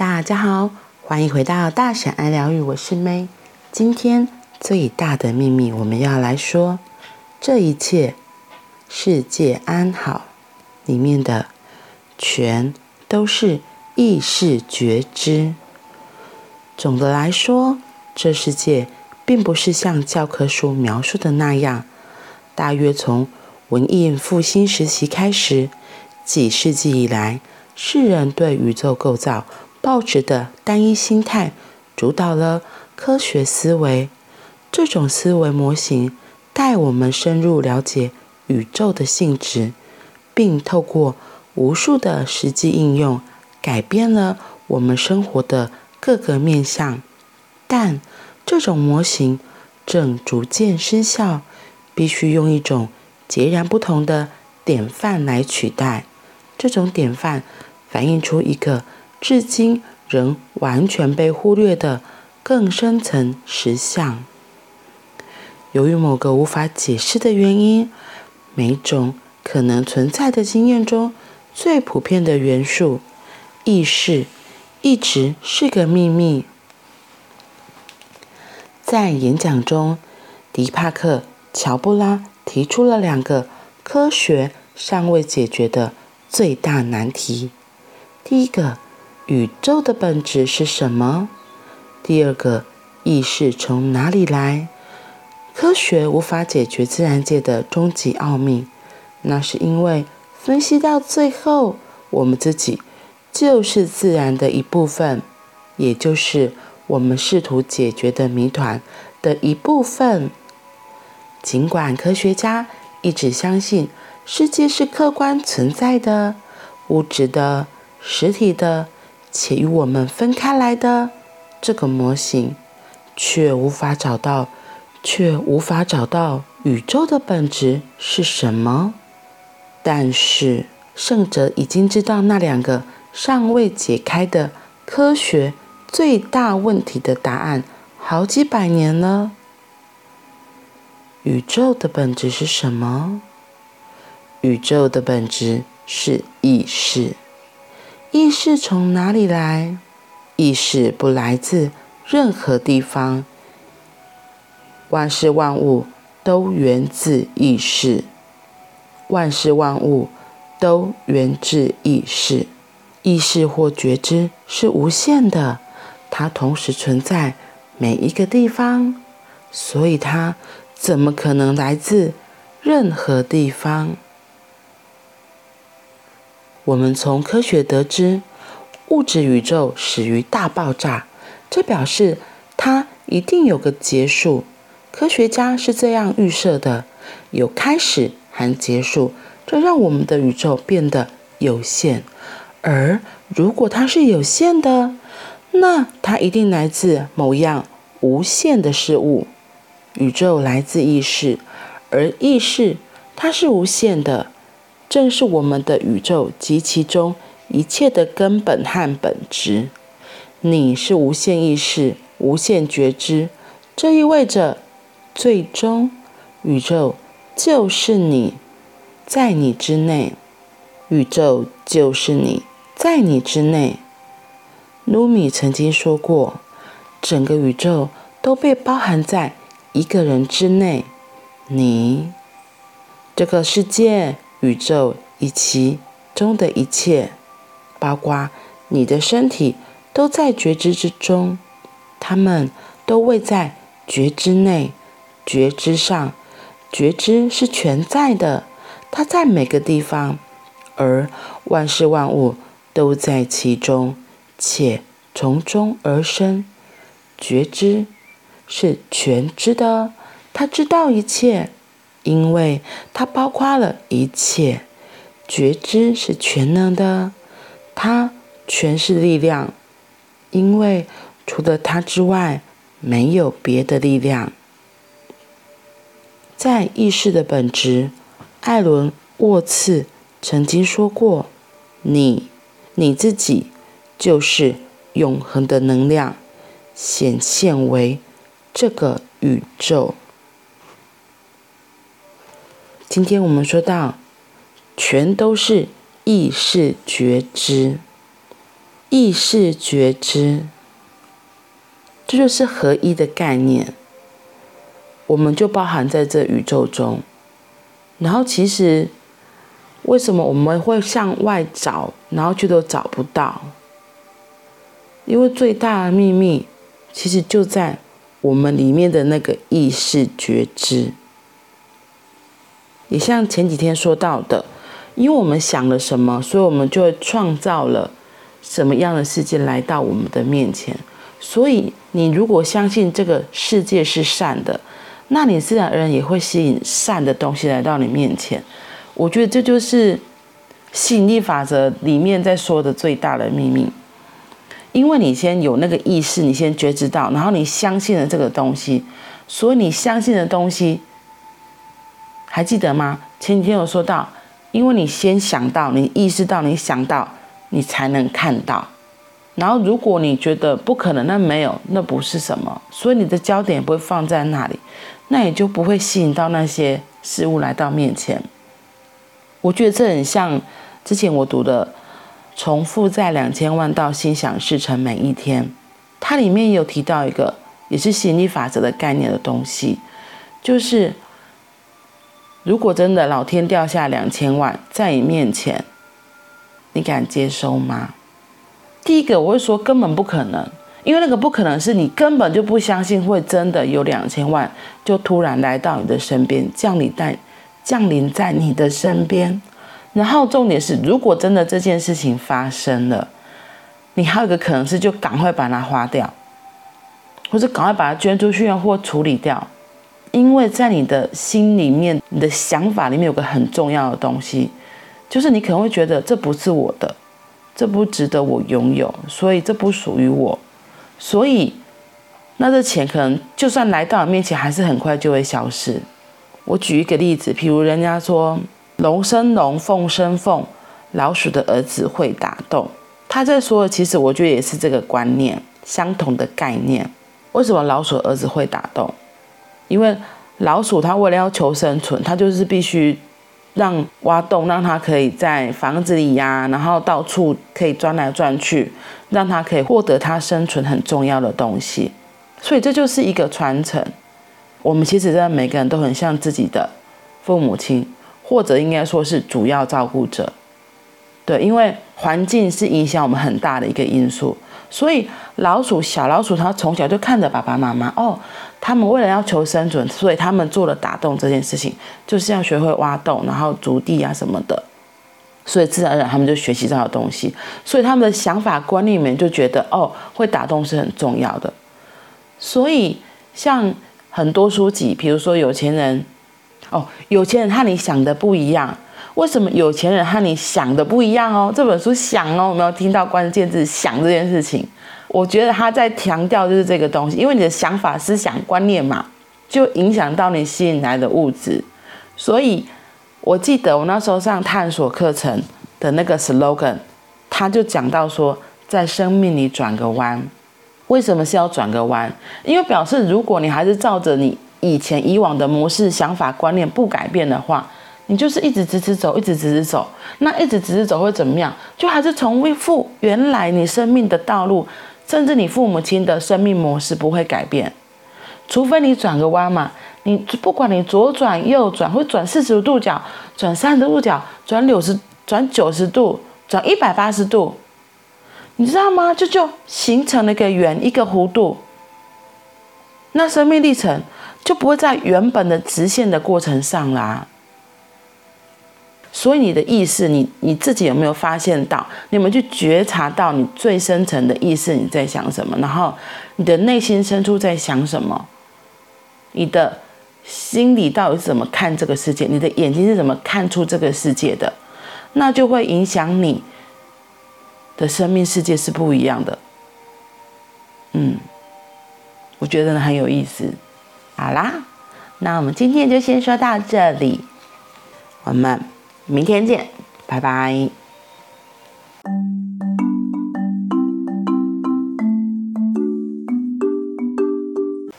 大家好，欢迎回到大婶爱疗愈，我是 May。今天最大的秘密，我们要来说这一切世界安好里面的全都是意识觉知。总的来说，这世界并不是像教科书描述的那样。大约从文艺复兴时期开始，几世纪以来，世人对宇宙构造报纸的单一心态，主导了科学思维。这种思维模型带我们深入了解宇宙的性质，并透过无数的实际应用，改变了我们生活的各个面向。但这种模型正逐渐失效，必须用一种截然不同的典范来取代。这种典范。反映出一个至今仍完全被忽略的更深层实相。由于某个无法解释的原因，每种可能存在的经验中最普遍的元素——意识，一直是个秘密。在演讲中，迪帕克·乔布拉提出了两个科学尚未解决的最大难题。第一个，宇宙的本质是什么？第二个，意识从哪里来？科学无法解决自然界的终极奥秘，那是因为分析到最后，我们自己就是自然的一部分，也就是我们试图解决的谜团的一部分。尽管科学家一直相信世界是客观存在的、物质的。实体的且与我们分开来的这个模型，却无法找到，却无法找到宇宙的本质是什么。但是圣者已经知道那两个尚未解开的科学最大问题的答案好几百年了。宇宙的本质是什么？宇宙的本质是意识。意识从哪里来？意识不来自任何地方。万事万物都源自意识。万事万物都源自意识。意识或觉知是无限的，它同时存在每一个地方，所以它怎么可能来自任何地方？我们从科学得知，物质宇宙始于大爆炸，这表示它一定有个结束。科学家是这样预设的：有开始和结束，这让我们的宇宙变得有限。而如果它是有限的，那它一定来自某样无限的事物。宇宙来自意识，而意识它是无限的。正是我们的宇宙及其中一切的根本和本质。你是无限意识、无限觉知，这意味着，最终宇宙就是你，在你之内。宇宙就是你，在你之内。卢米曾经说过，整个宇宙都被包含在一个人之内。你，这个世界。宇宙以其中的一切，包括你的身体，都在觉知之中。它们都位在觉知内、觉知上。觉知是全在的，它在每个地方，而万事万物都在其中，且从中而生。觉知是全知的，它知道一切。因为它包括了一切，觉知是全能的，它全是力量，因为除了它之外，没有别的力量。在意识的本质，艾伦沃茨曾经说过：“你，你自己，就是永恒的能量，显现为这个宇宙。”今天我们说到，全都是意识觉知。意识觉知，这就是合一的概念。我们就包含在这宇宙中。然后，其实为什么我们会向外找，然后却都找不到？因为最大的秘密，其实就在我们里面的那个意识觉知。也像前几天说到的，因为我们想了什么，所以我们就会创造了什么样的世界来到我们的面前。所以，你如果相信这个世界是善的，那你自然而然也会吸引善的东西来到你面前。我觉得这就是吸引力法则里面在说的最大的秘密。因为你先有那个意识，你先觉知到，然后你相信了这个东西，所以你相信的东西。还记得吗？前几天有说到，因为你先想到，你意识到，你想到，你才能看到。然后，如果你觉得不可能，那没有，那不是什么，所以你的焦点不会放在那里，那也就不会吸引到那些事物来到面前。我觉得这很像之前我读的《从负债两千万到心想事成每一天》，它里面有提到一个也是吸引力法则的概念的东西，就是。如果真的老天掉下两千万在你面前，你敢接收吗？第一个我会说根本不可能，因为那个不可能是你根本就不相信会真的有两千万就突然来到你的身边，降临在降临在你的身边。然后重点是，如果真的这件事情发生了，你还有一个可能是就赶快把它花掉，或者赶快把它捐出去或处理掉。因为在你的心里面，你的想法里面有个很重要的东西，就是你可能会觉得这不是我的，这不值得我拥有，所以这不属于我，所以那这钱可能就算来到你面前，还是很快就会消失。我举一个例子，譬如人家说龙生龙，凤生凤，老鼠的儿子会打洞，他在说的其实我觉得也是这个观念，相同的概念。为什么老鼠儿子会打洞？因为老鼠它为了要求生存，它就是必须让挖洞，让它可以在房子里呀、然后到处可以钻来钻去，让它可以获得它生存很重要的东西。所以这就是一个传承。我们其实真的每个人都很像自己的父母亲，或者应该说是主要照顾者。对，因为环境是影响我们很大的一个因素。所以老鼠，小老鼠，它从小就看着爸爸妈妈哦。他们为了要求生存，所以他们做了打洞这件事情，就是要学会挖洞，然后筑地啊什么的。所以自然而然他们就学习这套东西。所以他们的想法观念里面就觉得，哦，会打洞是很重要的。所以像很多书籍，比如说有钱人，哦，有钱人和你想的不一样。为什么有钱人和你想的不一样哦？这本书想哦，有没有听到关键字“想”这件事情？我觉得他在强调就是这个东西，因为你的想法、思想、观念嘛，就影响到你吸引来的物质。所以，我记得我那时候上探索课程的那个 slogan，他就讲到说，在生命里转个弯。为什么是要转个弯？因为表示如果你还是照着你以前以往的模式、想法、观念不改变的话，你就是一直直直走，一直直直走。那一直直直走会怎么样？就还是重复原来你生命的道路。甚至你父母亲的生命模式不会改变，除非你转个弯嘛。你不管你左转右转，或转四十度角，转三十度角，转六十，转九十度，转一百八十度，你知道吗？这就形成了一个圆，一个弧度。那生命历程就不会在原本的直线的过程上啦。所以你的意识，你你自己有没有发现到？你有没有去觉察到你最深层的意识你在想什么？然后你的内心深处在想什么？你的心里到底是怎么看这个世界？你的眼睛是怎么看出这个世界的？那就会影响你的生命世界是不一样的。嗯，我觉得很有意思。好啦，那我们今天就先说到这里，我们。明天见，拜拜。